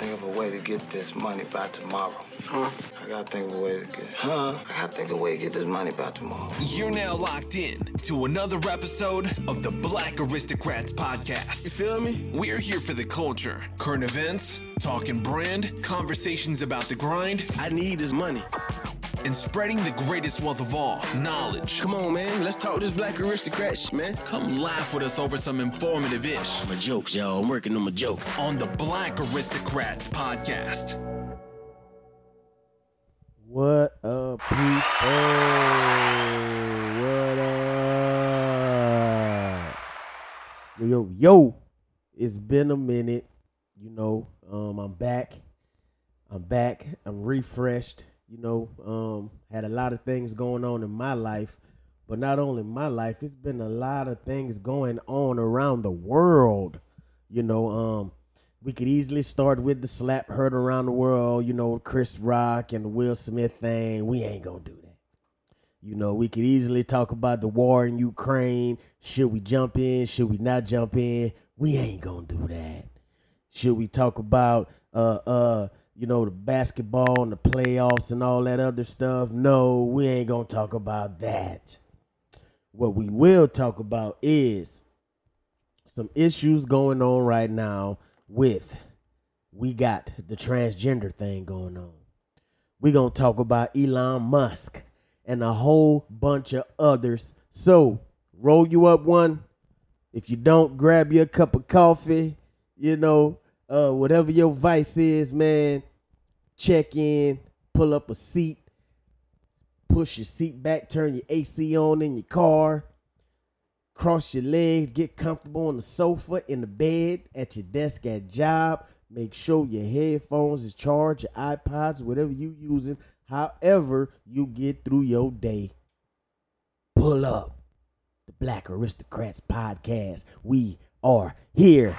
think of a way to get this money by tomorrow. Huh? I gotta think of a way to get, huh? I gotta think of a way to get this money by tomorrow. You're now locked in to another episode of the Black Aristocrats podcast. You feel me? We're here for the culture, current events, talking brand, conversations about the grind, I need this money. And spreading the greatest wealth of all knowledge. Come on, man. Let's talk this black aristocrat shit, man. Come laugh with us over some informative ish My jokes, y'all. I'm working on my jokes. on the Black Aristocrats podcast. What up, people? What up? Yo, yo, yo. It's been a minute. You know, um, I'm back. I'm back. I'm refreshed. You know, um, had a lot of things going on in my life, but not only my life, it's been a lot of things going on around the world. You know, um, we could easily start with the slap heard around the world, you know, Chris Rock and the Will Smith thing. We ain't gonna do that. You know, we could easily talk about the war in Ukraine. Should we jump in? Should we not jump in? We ain't gonna do that. Should we talk about uh uh you know the basketball and the playoffs and all that other stuff? No, we ain't gonna talk about that. What we will talk about is some issues going on right now with we got the transgender thing going on. we going to talk about Elon Musk and a whole bunch of others. So, roll you up one. If you don't, grab you a cup of coffee, you know, uh, whatever your vice is, man. Check in, pull up a seat, push your seat back, turn your AC on in your car cross your legs, get comfortable on the sofa, in the bed, at your desk, at job. Make sure your headphones is charged, your iPods, whatever you using, however you get through your day. Pull up the Black Aristocrats podcast. We are here.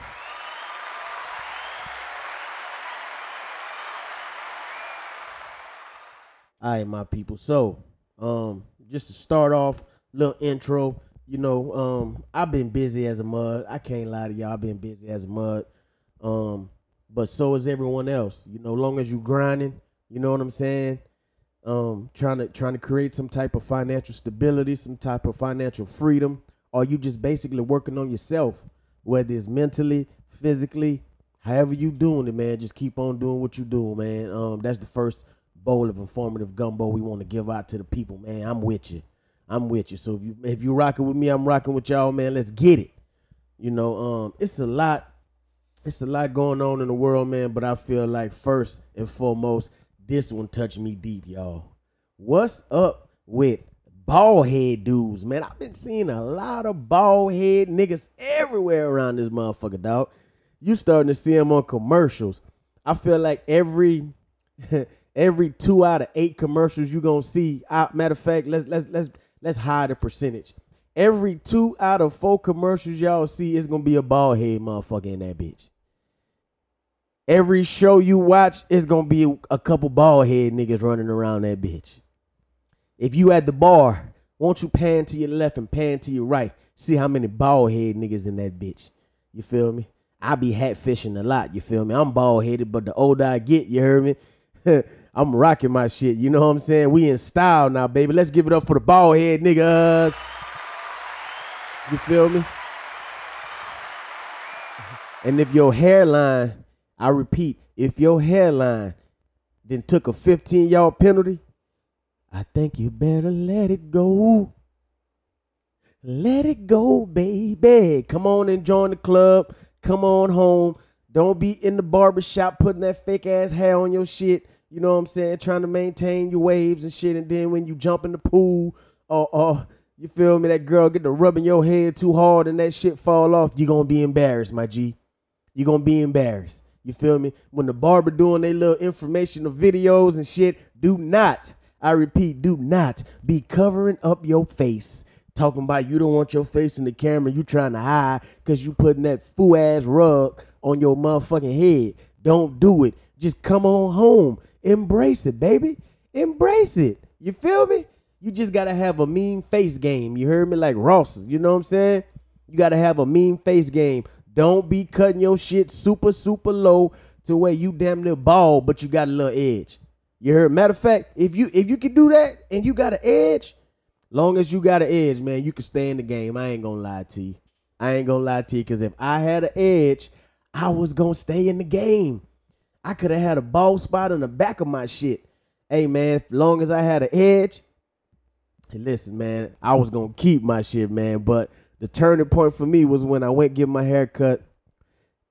All right, my people. So, um, just to start off, little intro. You know, um, I've been busy as a mud. I can't lie to y'all. I've been busy as a mud. Um, but so is everyone else. You know, long as you grinding, you know what I'm saying. Um, trying to trying to create some type of financial stability, some type of financial freedom, or you just basically working on yourself, whether it's mentally, physically, however you doing it, man. Just keep on doing what you doing, man. Um, that's the first bowl of informative gumbo we want to give out to the people, man. I'm with you. I'm with you. So if you if you rocking with me, I'm rocking with y'all, man. Let's get it. You know, um, it's a lot, it's a lot going on in the world, man. But I feel like first and foremost, this one touched me deep, y'all. What's up with bald head dudes, man? I've been seeing a lot of bald head niggas everywhere around this motherfucker, dog. You starting to see them on commercials. I feel like every every two out of eight commercials you gonna see. Uh, matter of fact, let's let's let's let's hide the percentage. Every two out of four commercials y'all see is gonna be a bald head motherfucker in that bitch. Every show you watch is gonna be a, couple bald head niggas running around that bitch. If you at the bar, won't you pan to your left and pan to your right? See how many bald head niggas in that bitch. You feel me? I be hat fishing a lot. You feel me? I'm bald headed, but the older I get, you heard me. I'm rocking my shit. You know what I'm saying? We in style now, baby. Let's give it up for the bald head niggas. You feel me? And if your hairline, I repeat, if your hairline then took a 15 yard penalty, I think you better let it go. Let it go, baby. Come on and join the club. Come on home. Don't be in the barbershop putting that fake ass hair on your shit. You know what I'm saying? Trying to maintain your waves and shit. And then when you jump in the pool or, or you feel me, that girl get to rubbing your head too hard and that shit fall off, you going to be embarrassed, my G. you going to be embarrassed. You feel me? When the barber doing their little informational videos and shit, do not, I repeat, do not be covering up your face. Talking about you don't want your face in the camera, you trying to hide because you putting that foo ass rug on your motherfucking head. Don't do it. Just come on home. Embrace it, baby. Embrace it. You feel me? You just gotta have a mean face game. You heard me like Ross. You know what I'm saying? You gotta have a mean face game. Don't be cutting your shit super, super low. to where you damn near bald, but you got a little edge. You heard? Matter of fact, if you if you can do that and you got an edge, long as you got an edge, man, you can stay in the game. I ain't gonna lie to you. I ain't gonna lie to you, cause if I had an edge, I was gonna stay in the game. I could have had a bald spot on the back of my shit. Hey man, as long as I had an edge, listen, man, I was gonna keep my shit, man. But the turning point for me was when I went get my hair cut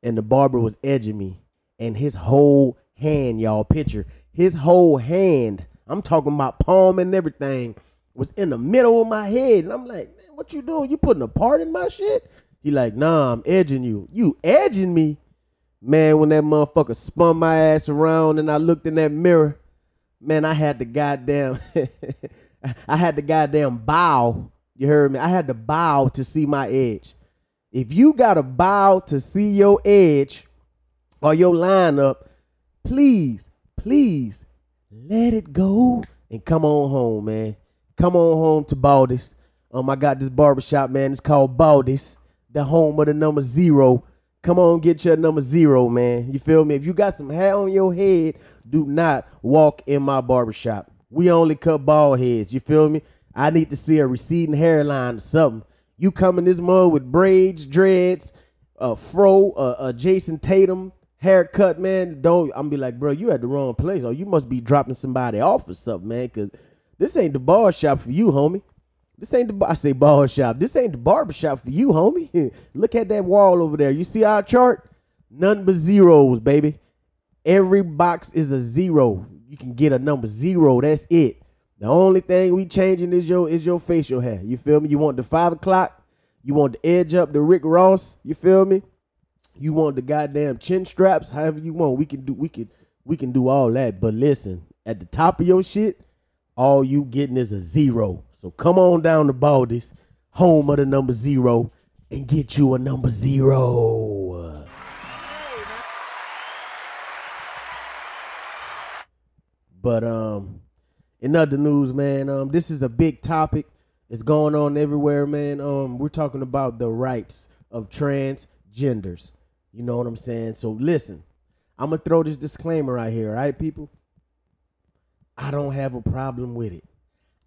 and the barber was edging me. And his whole hand, y'all, picture, his whole hand, I'm talking about palm and everything, was in the middle of my head. And I'm like, man, what you doing? You putting a part in my shit? He like, nah, I'm edging you. You edging me? Man, when that motherfucker spun my ass around and I looked in that mirror, man, I had the goddamn, I had the goddamn bow. You heard me? I had to bow to see my edge. If you got to bow to see your edge or your lineup, please, please let it go and come on home, man. Come on home to Baldies. Um, I got this barbershop, man. It's called Baldies, the home of the number zero. Come on, get your number zero, man. You feel me? If you got some hair on your head, do not walk in my barbershop. We only cut bald heads. You feel me? I need to see a receding hairline or something. You come in this mud with braids, dreads, a fro, a, a Jayson Tatum haircut, man. Don't I'm be like, bro, you at the wrong place, or you must be dropping somebody off or something, man. Cause this ain't the barbershop for you, homie. This ain't the I say bar shop. This ain't the barber shop for you, homie. Look at that wall over there. You see our chart? None but zeros, baby. Every box is a zero. You can get a number zero. That's it. The only thing we changing is your is your facial hair. You feel me? You want the five o'clock? You want the edge up, the Rick Ross? You feel me? You want the goddamn chin straps? However you want, we can do. We can we can do all that. But listen, at the top of your shit, all you getting is a zero. So come on down to Baldies, home of the number zero, and get you a number zero. But um, in other news, man, um, this is a big topic. It's going on everywhere, man. Um, we're talking about the rights of transgenders. You know what I'm saying? So listen, I'm gonna throw this disclaimer right here, all right, people? I don't have a problem with it.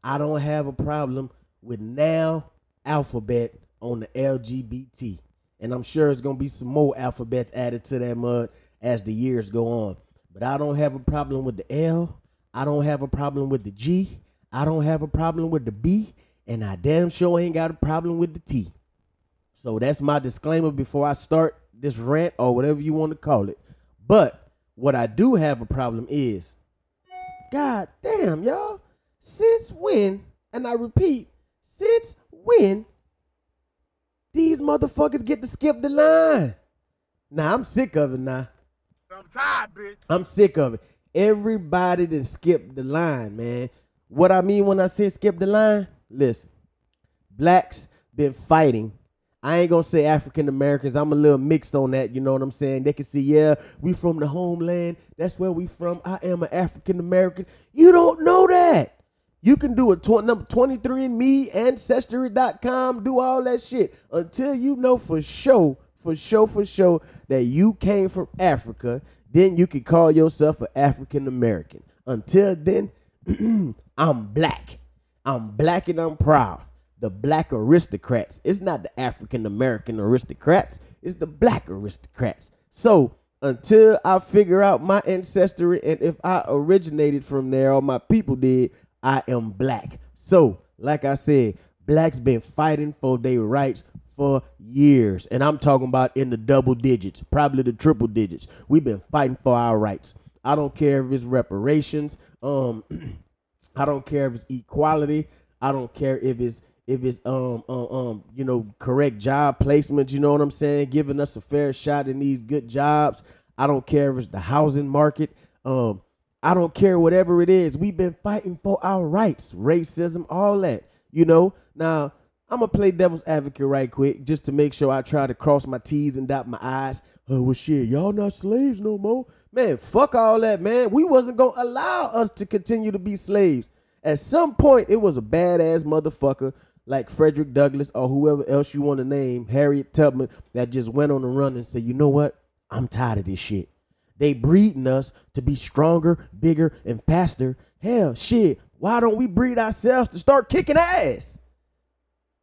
I don't have a problem with now alphabet on the LGBT. And I'm sure it's gonna be some more alphabets added to that mud as the years go on. But I don't have a problem with the L. I don't have a problem with the G. I don't have a problem with the B. And I damn sure ain't got a problem with the T. So that's my disclaimer before I start this rant or whatever you want to call it. But what I do have a problem is, God damn, y'all, since when, and I repeat, since when these motherfuckers get to skip the line? Nah, I'm sick of it now. I'm tired, bitch. I'm sick of it. Everybody that skipped the line, man. What I mean when I say skip the line, listen. Blacks been fighting. I ain't gonna say African Americans. I'm a little mixed on that. You know what I'm saying? They can see, yeah, we from the homeland. That's where we from. I am an African American. You don't know that. You can do a tw- number 23andMe, Ancestry.com, do all that shit until you know for sure, for sure, for sure that you came from Africa. Then you can call yourself an African American. Until then, I'm black. I'm black and I'm proud. The black aristocrats. It's not the African American aristocrats, it's the black aristocrats. So until I figure out my ancestry and if I originated from there or my people did, I am black. So, like I said, blacks been fighting for their rights for years. And I'm talking about in the double digits, probably the triple digits. We've been fighting for our rights. I don't care if it's reparations. Um, I don't care if it's equality. I don't care if it's if it's um um, um you know correct job placement. You know what I'm saying? Giving us a fair shot in these good jobs. I don't care if it's the housing market. Um, I don't care whatever it is. We've been fighting for our rights, racism, all that. You know. Now I'm gonna play devil's advocate right quick, just to make sure I try to cross my T's and dot my I's. Oh well, shit, y'all not slaves no more, man. Fuck all that, man. We wasn't gonna allow us to continue to be slaves. At some point, it was a badass motherfucker like Frederick Douglass or whoever else you want to name, Harriet Tubman, that just went on the run and said, you know what? I'm tired of this shit. They breeding us to be stronger, bigger, and faster. Hell, shit. Why don't we breed ourselves to start kicking ass?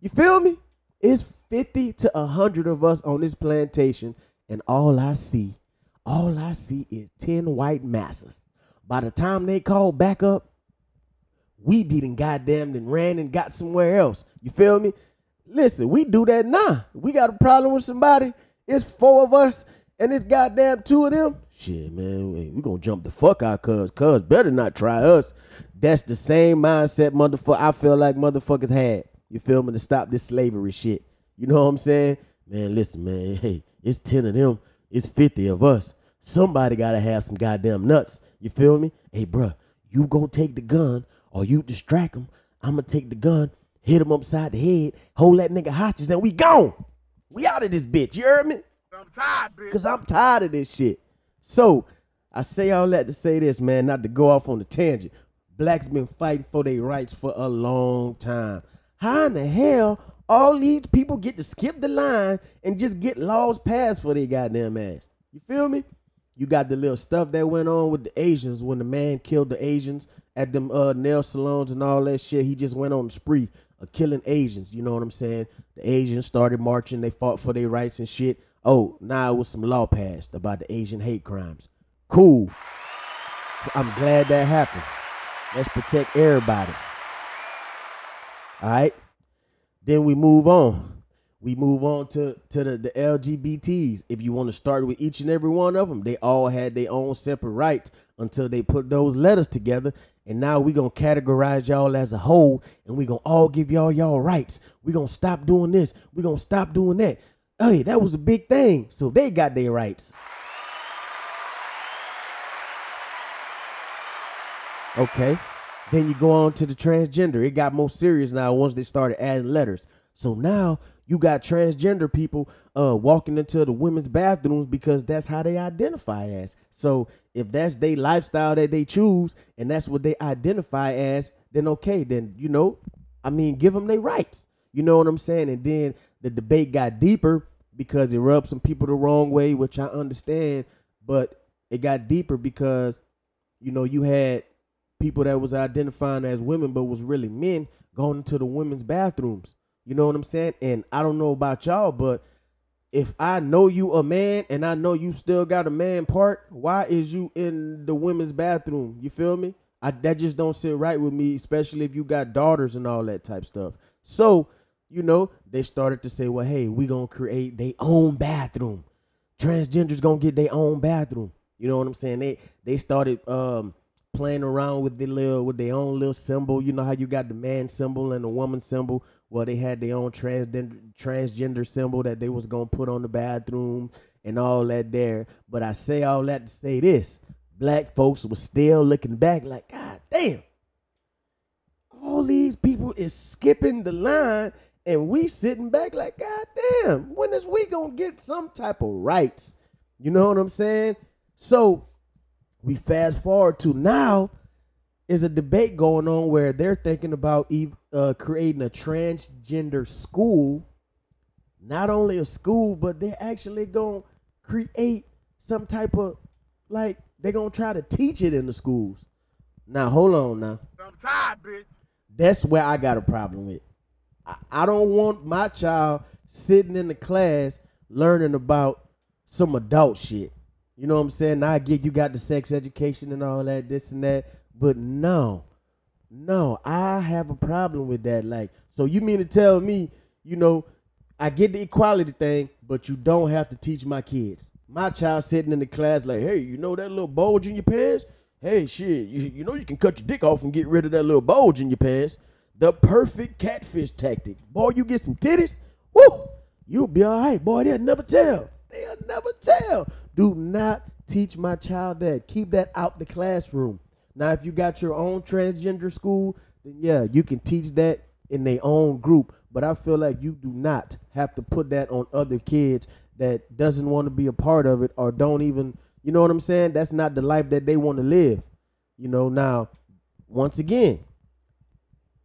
You feel me? It's 50 to 100 of us on this plantation, and all I see, all I see is 10 white masses. By the time they call back up, we beating goddamn and ran and got somewhere else. You feel me? Listen, we do that now. We got a problem with somebody. It's four of us and it's goddamn two of them. Shit, man, we gonna jump the fuck out, cuz. Cuz better not try us. That's the same mindset, motherfucker. I feel like motherfuckers had. You feel me? To stop this slavery shit. You know what I'm saying? Man, listen, man. Hey, it's 10 of them. It's 50 of us. Somebody gotta have some goddamn nuts. You feel me? Hey, bruh, you go take the gun or you distract him. I'ma take the gun, hit him upside the head, hold that nigga hostage, and we gone. We out of this bitch. You heard me? I'm tired, bitch. Cause I'm tired of this shit. So I say all that to say this, man, not to go off on a tangent. Blacks been fighting for their rights for a long time. How in the hell all these people get to skip the line and just get laws passed for their goddamn ass? You feel me? You got the little stuff that went on with the Asians when the man killed the Asians at them uh, nail salons and all that shit. He just went on a spree of killing Asians. You know what I'm saying? The Asians started marching. They fought for their rights and shit. Oh, now it was some law passed about the Asian hate crimes. Cool. I'm glad that happened. Let's protect everybody. All right. Then we move on. We move on to, to the, the LGBTs. If you want to start with each and every one of them, they all had their own separate rights until they put those letters together. And now we going to categorize y'all as a whole and we going to all give y'all y'all rights. we going to stop doing this. we going to stop doing that. Hey, that was a big thing. So they got their rights. Okay. Then you go on to the transgender. It got more serious now once they started adding letters. So now you got transgender people uh walking into the women's bathrooms because that's how they identify as. So if that's their lifestyle that they choose and that's what they identify as, then okay, then you know, I mean, give them their rights. You know what I'm saying? And then the debate got deeper because it rubbed some people the wrong way, which I understand, but it got deeper because you know, you had people that was identifying as women but was really men going into the women's bathrooms. You know what I'm saying? And I don't know about y'all, but if I know you a man and I know you still got a man part, why is you in the women's bathroom? You feel me? I that just don't sit right with me, especially if you got daughters and all that type stuff. So, you know, they started to say, well, hey, we gonna create their own bathroom. Transgenders gonna get their own bathroom. You know what I'm saying? They they started um playing around with the little with their own little symbol. You know how you got the man symbol and the woman symbol. Well, they had their own transgender transgender symbol that they was gonna put on the bathroom and all that there. But I say all that to say this: black folks was still looking back like, God damn, all these people is skipping the line, and we sitting back like, God damn, when is we gonna get some type of rights? You know what I'm saying? So we fast forward to now is a debate going on where they're thinking about uh, creating a transgender school not only a school but they're actually going to create some type of like they're going to try to teach it in the schools now hold on now I'm tired, bitch. that's where I got a problem with. I, don't want my child sitting in the class learning about some adult shit. You know what I'm saying? Now I get you got the sex education and all that, this and that, but no, no, I have a problem with that. Like, so you mean to tell me, you know, I get the equality thing, but you don't have to teach my kids. My child sitting in the class like, hey, you know that little bulge in your pants? Hey, shit, you, you know you can cut your dick off and get rid of that little bulge in your pants. The perfect catfish tactic. Boy, you get some titties, woo, you'll be all right. Boy, they'll never tell. They'll never tell. Do not teach my child that. Keep that out the classroom. Now, if you got your own transgender school, then yeah, you can teach that in their own group. But I feel like you do not have to put that on other kids that doesn't want to be a part of it or don't even, you know what I'm saying? That's not the life that they want to live. You know, now, once again,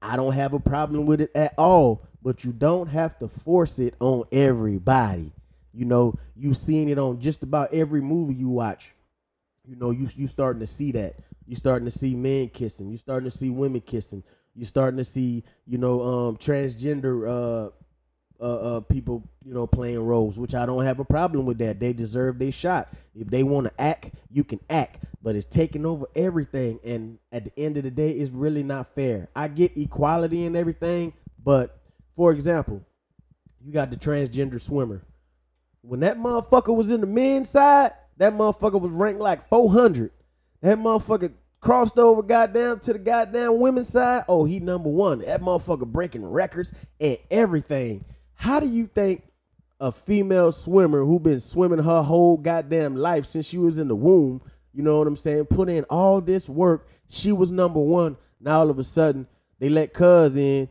I don't have a problem with it at all, but you don't have to force it on everybody. You know, you've seen it on just about every movie you watch. You know, you you starting to see that. You starting to see men kissing. You starting to see women kissing. You starting to see, you know, um, transgender uh, uh, uh, people, you know, playing roles, which I don't have a problem with that. They deserve their shot. If they want to act, you can act, but it's taking over everything. And at the end of the day, it's really not fair. I get equality and everything, but for example, you got the transgender swimmer. When that motherfucker was in the men's side, that motherfucker was ranked like 400. That motherfucker crossed over goddamn to the goddamn women's side. Oh, he number one. That motherfucker breaking records and everything. How do you think a female swimmer who been swimming her whole goddamn life since she was in the womb, you know what I'm saying, put in all this work, she was number one. Now all of a sudden they let Cuz in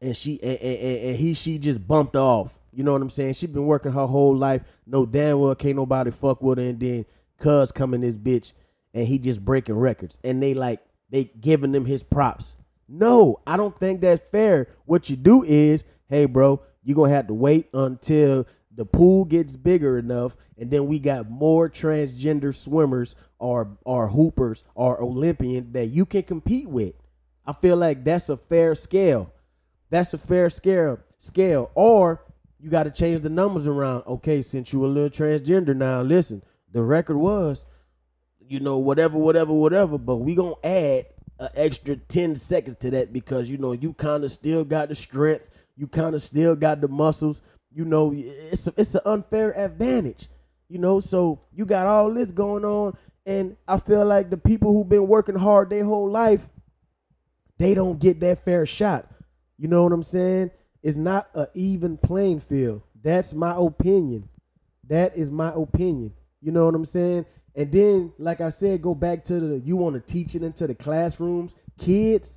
and she and, and, and he she just bumped off. You know what I'm saying? She been working her whole life. No damn well can't nobody fuck with her. And then Cuz coming this bitch and he just breaking records. And they like they giving him his props. No, I don't think that's fair. What you do is, hey bro, you're gonna have to wait until the pool gets bigger enough, and then we got more transgender swimmers or or hoopers or Olympians that you can compete with. I feel like that's a fair scale. That's a fair scale scale. Or you got to change the numbers around. Okay, since you a little transgender now, listen, the record was, you know, whatever, whatever, whatever, but we gonna add an extra 10 seconds to that because you know you kind of still got the strength, you kind of still got the muscles. You know, it's a, it's an unfair advantage. You know, so you got all this going on, and I feel like the people who've been working hard their whole life, they don't get that fair shot. You know what I'm saying? It's not an even playing field. That's my opinion. That is my opinion. You know what I'm saying? And then, like I said, go back to the you want to teach it into the classrooms. Kids,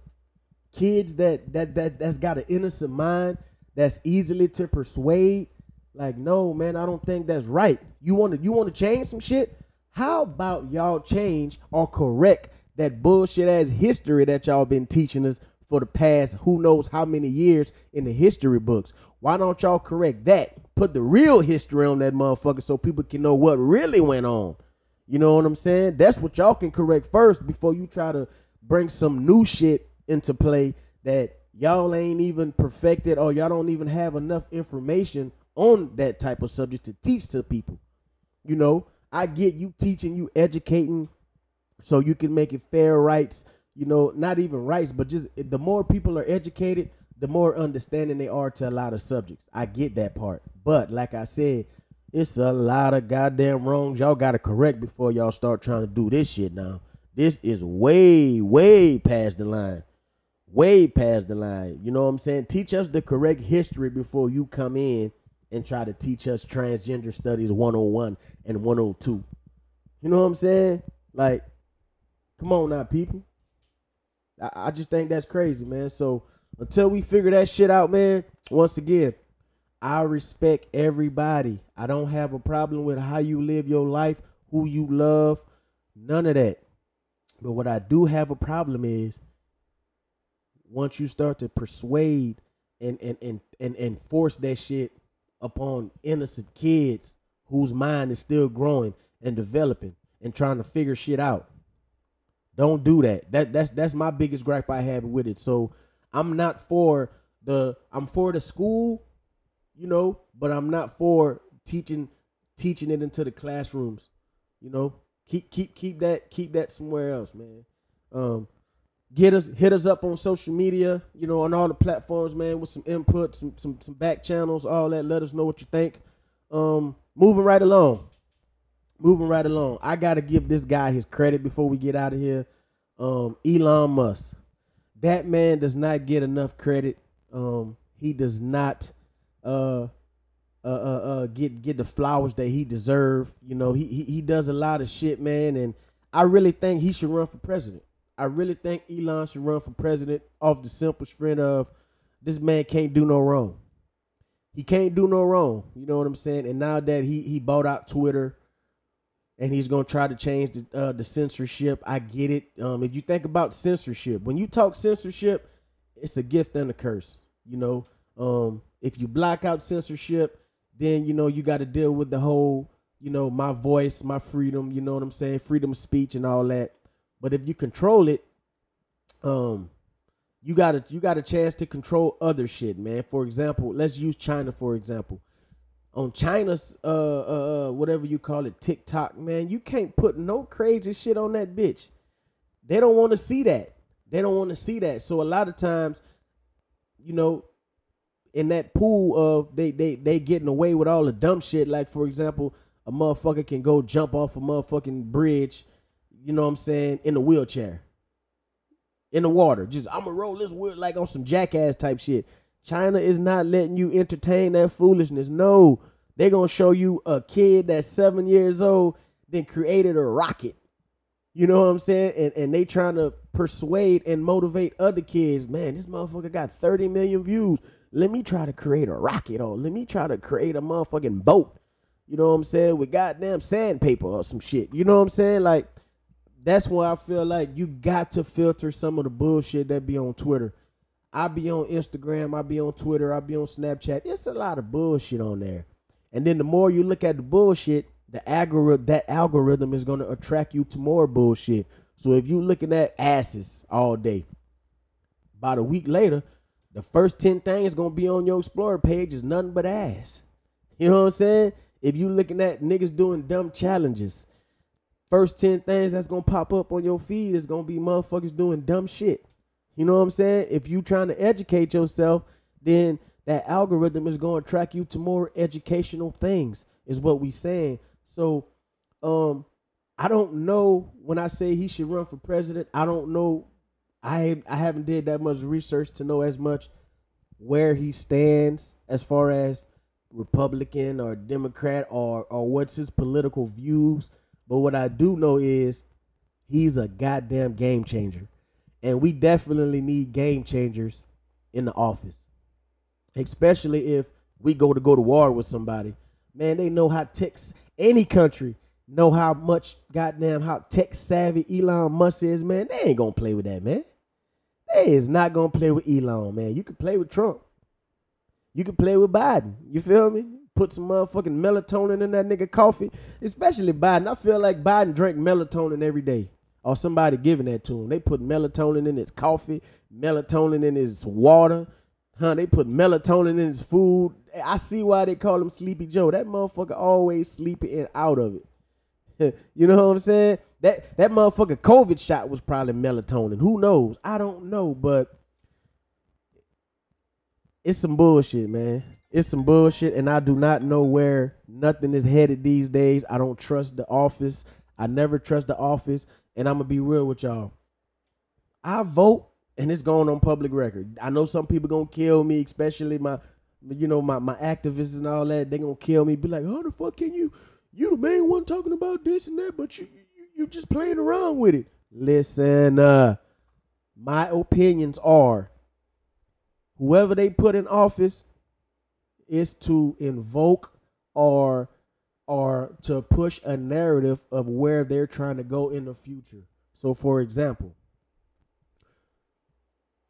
kids that that that that's got an innocent mind, that's easily to persuade. Like, no, man, I don't think that's right. You want to you want to change some shit? How about y'all change or correct that bullshit ass history that y'all been teaching us for the past who knows how many years in the history books? Why don't y'all correct that? Put the real history on that motherfucker so people can know what really went on. You know what I'm saying? That's what y'all can correct first before you try to bring some new shit into play that y'all ain't even perfected or y'all don't even have enough information on that type of subject to teach to people. You know, I get you teaching, you educating so you can make it fair rights, you know, not even rights, but just the more people are educated, the more understanding they are to a lot of subjects. I get that part. But like I said, it's a lot of goddamn wrongs y'all got to correct before y'all start trying to do this shit now. This is way, way past the line. Way past the line. You know what I'm saying? Teach us the correct history before you come in and try to teach us transgender studies 101 and 102. You know what I'm saying? Like, come on now, people. I, I just think that's crazy, man. So until we figure that shit out, man, once again, I respect everybody. I don't have a problem with how you live your life, who you love, none of that. But what I do have a problem is once you start to persuade and and and and, and force that shit upon innocent kids whose mind is still growing and developing and trying to figure shit out. Don't do that. That that's that's my biggest gripe I have with it. So I'm not for the I'm for the school, you know, but I'm not for teaching teaching it into the classrooms. You know, keep keep keep that keep that somewhere else, man. Um, get us hit us up on social media, you know, on all the platforms, man, with some input, some some some back channels, all that. Let us know what you think. Um, moving right along. Moving right along. I gotta give this guy his credit before we get out of here. Um, Elon Musk. That man does not get enough credit. Um, he does not uh uh, uh, uh, get get the flowers that he deserve. You know, he, he he does a lot of shit, man, and I really think he should run for president. I really think Elon should run for president off the simple strength of this man can't do no wrong. He can't do no wrong. You know what I'm saying? And now that he he bought out Twitter, and he's gonna try to change the uh, the censorship. I get it. Um, if you think about censorship, when you talk censorship, it's a gift and a curse. You know, um, if you block out censorship, then you know you got to deal with the whole you know, my voice, my freedom, you know what I'm saying, freedom of speech and all that. But if you control it, um, you got a you got a chance to control other shit, man. For example, let's use China for example. On China's uh uh uh, whatever you call it, TikTok, man, you can't put no crazy shit on that bitch. They don't want to see that. They don't want to see that. So a lot of times, you know, in that pool of they they they getting away with all the dumb shit. Like for example, a motherfucker can go jump off a motherfucking bridge, you know what I'm saying, in a wheelchair. In the water. Just I'ma roll this wheel like on some jackass type shit. China is not letting you entertain that foolishness. No. They're gonna show you a kid that's seven years old, then created a rocket. You know what I'm saying? And and they trying to persuade and motivate other kids. Man, this motherfucker got 30 million views. Let me try to create a rocket or let me try to create a motherfucking boat. You know what I'm saying? With goddamn sandpaper or some shit. You know what I'm saying? Like, that's why I feel like you got to filter some of the bullshit that be on Twitter. I be on Instagram, I be on Twitter, I be on Snapchat. It's a lot of bullshit on there. And then the more you look at the bullshit, the algorithm that algorithm is gonna attract you to more bullshit. So if you looking at asses all day, about a week later, the first 10 things gonna be on your Explorer page is nothing but ass. You know what I'm saying? If you looking at niggas doing dumb challenges, first 10 things that's gonna pop up on your feed is gonna be motherfuckers doing dumb shit. You know what I'm saying? If you trying to educate yourself, then that algorithm is gonna track you to more educational things, is what we saying. So um I don't know when I say he should run for president, I don't know I I haven't did that much research to know as much where he stands as far as Republican or Democrat or or what's his political views. But what I do know is he's a goddamn game changer. And we definitely need game changers in the office. Especially if we go to go to war with somebody. Man, they know how tech any country know how much goddamn how tech savvy Elon Musk is, man. They ain't gonna play with that, man. They is not gonna play with Elon, man. You can play with Trump. You can play with Biden. You feel me? Put some motherfucking melatonin in that nigga coffee. Especially Biden. I feel like Biden drank melatonin every day. Or somebody giving that to him. They put melatonin in his coffee, melatonin in his water. Huh? They put melatonin in his food. I see why they call him Sleepy Joe. That motherfucker always sleeping and out of it. you know what I'm saying? That that motherfucker COVID shot was probably melatonin. Who knows? I don't know, but it's some bullshit, man. It's some bullshit, and I do not know where nothing is headed these days. I don't trust the office. I never trust the office, and I'm gonna be real with y'all. I vote, and it's going on public record. I know some people gonna kill me, especially my, you know, my my activists and all that. They gonna kill me. Be like, how the fuck can you? You the main one talking about this and that, but you you, you just playing around with it. Listen, uh, my opinions are whoever they put in office is to invoke or or to push a narrative of where they're trying to go in the future. So for example,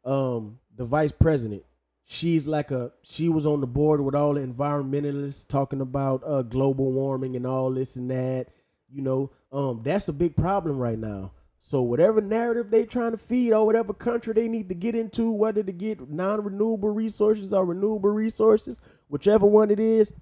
um the vice president, she's like a she was on the board with all the environmentalists talking about uh global warming and all this and that. You know, um that's a big problem right now. So whatever narrative they trying to feed or whatever country they need to get into, whether to get non-renewable resources or renewable resources, whichever one it is,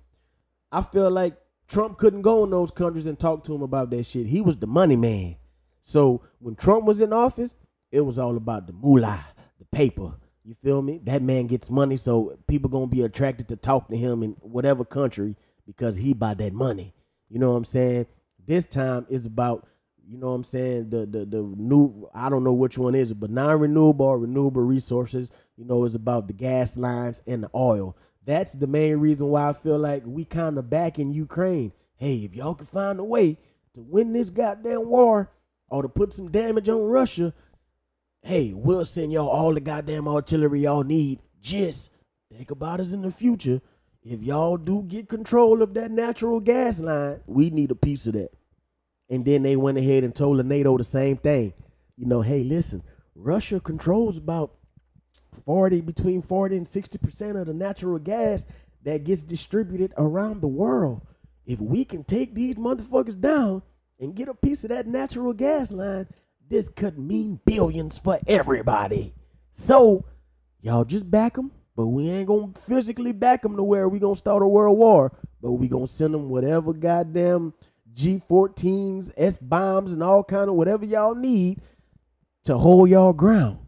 I feel like Trump couldn't go in those countries and talk to him about that shit. He was the money man. So when Trump was in office, it was all about the moolah, the paper. You feel me? That man gets money, so people gonna be attracted to talk to him in whatever country because he buy that money. You know what I'm saying? This time is about you know what I'm saying? The the the new I don't know which one is but non-renewable or renewable resources, you know, is about the gas lines and the oil. That's the main reason why I feel like we kind of back in Ukraine. Hey, if y'all can find a way to win this goddamn war or to put some damage on Russia, hey, we'll send y'all all the goddamn artillery y'all need. Just think about us in the future. If y'all do get control of that natural gas line, we need a piece of that. And then they went ahead and told NATO the same thing. You know, hey, listen, Russia controls about 40, between 40 and 60% of the natural gas that gets distributed around the world. if we can take these motherfuckers down and get a piece of that natural gas line, this could mean billions for everybody. So, y'all just back them, but we ain't gonna physically back them to where we gonna start a world war, but we gonna send them whatever goddamn G14s, S bombs, and all kind of whatever y'all need to hold y'all ground.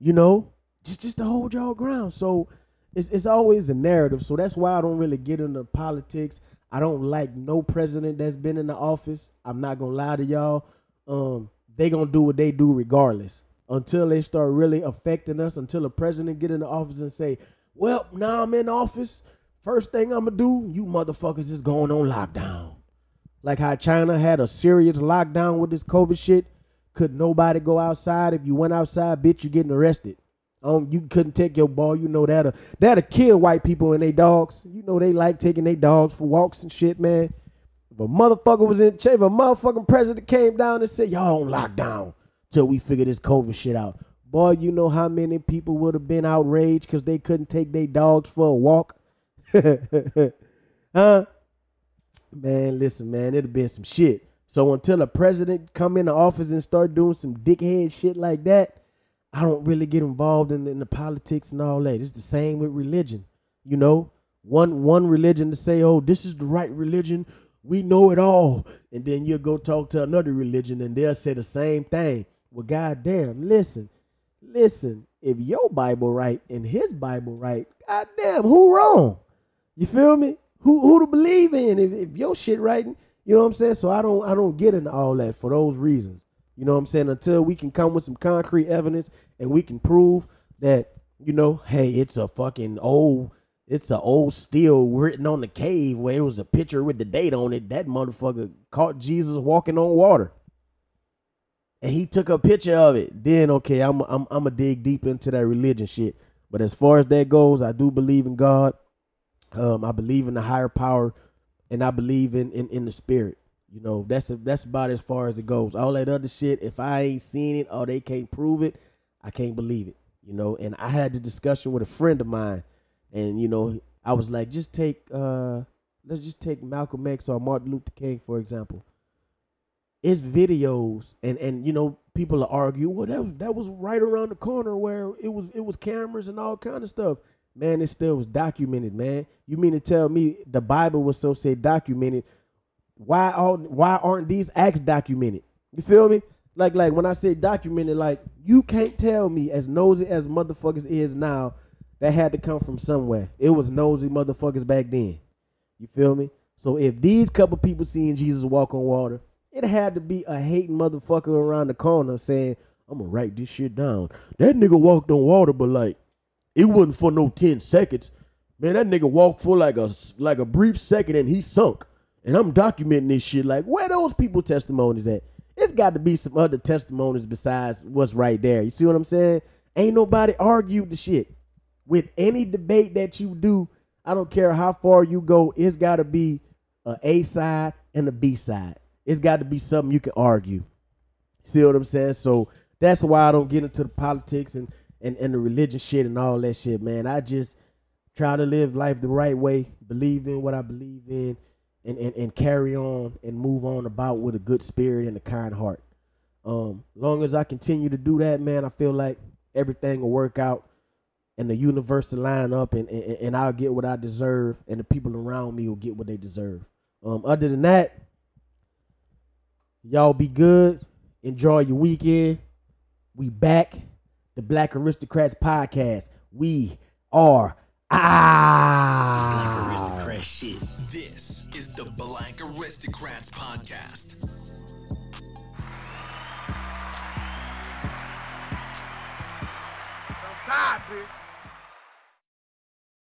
You know, just just to hold y'all ground. So it's it's always a narrative. So that's why I don't really get into politics. I don't like no president that's been in the office. I'm not gonna lie to y'all. Um, they gonna do what they do regardless until they start really affecting us. Until a president get in the office and say, "Well, now I'm in office. First thing I'm gonna do, you motherfuckers is going on lockdown." Like how China had a serious lockdown with this COVID shit. Could nobody go outside? If you went outside, bitch, you getting arrested. Um, you couldn't take your ball. You know that'll that'll kill white people and they dogs. You know they like taking their dogs for walks and shit, man. If a motherfucker was in, if a motherfucking president came down and said, "Y'all on lockdown till we figure this COVID shit out," boy, you know how many people would have been outraged because they couldn't take their dogs for a walk. huh? Man, listen, man, it'd been some shit. So until a president come into office and start doing some dickhead shit like that, I don't really get involved in, in the politics and all that. It's the same with religion. You know, one one religion to say, "Oh, this is the right religion. We know it all," and then you go talk to another religion and they'll say the same thing. Well, goddamn, listen, listen. If your Bible right and his Bible right, goddamn, who wrong? You feel me? Who who to believe in? If, if your shit right, you know what I'm saying. So I don't I don't get into all that for those reasons. You know what I'm saying? Until we can come with some concrete evidence and we can prove that, you know, hey, it's a fucking old, it's a old steel written on the cave where it was a picture with the date on it. That motherfucker caught Jesus walking on water. And he took a picture of it. Then okay, I'm I'm I'm gonna dig deep into that religion shit. But as far as that goes, I do believe in God. Um, I believe in the higher power, and I believe in in, in the spirit. You know, that's a, that's about as far as it goes. All that other shit, if I ain't seen it or they can't prove it, I can't believe it. You know, and I had this discussion with a friend of mine, and you know, I was like, just take uh let's just take Malcolm X or Martin Luther King, for example. It's videos and and you know, people argue, well, that was that was right around the corner where it was it was cameras and all kind of stuff. Man, it still was documented, man. You mean to tell me the Bible was so say documented? Why all why aren't these acts documented? You feel me? Like like when I say documented, like you can't tell me as nosy as motherfuckers is now, that had to come from somewhere. It was nosy motherfuckers back then. You feel me? So if these couple people seeing Jesus walk on water, it had to be a hating motherfucker around the corner saying, I'm gonna write this shit down. That nigga walked on water, but like it wasn't for no 10 seconds. Man, that nigga walked for like a like a brief second and he sunk. And I'm documenting this shit. Like, where those people testimonies at? It's got to be some other testimonies besides what's right there. You see what I'm saying? Ain't nobody argued the shit. With any debate that you do, I don't care how far you go, it's got to be a A side and a B side. It's got to be something you can argue. See what I'm saying? So that's why I don't get into the politics and, and, and the religion shit and all that shit, man. I just try to live life the right way, believe in what I believe in, and, and, and carry on and move on about with a good spirit and a kind heart. Um, long as I continue to do that, man, I feel like everything will work out and the universe will line up and, and, and I'll get what I deserve and the people around me will get what they deserve. Um, other than that, y'all be good. Enjoy your weekend. We back the Black Aristocrats podcast. We are ah. Black Aristocrat. This is the Black Aristocrats podcast. Sometimes, bitch.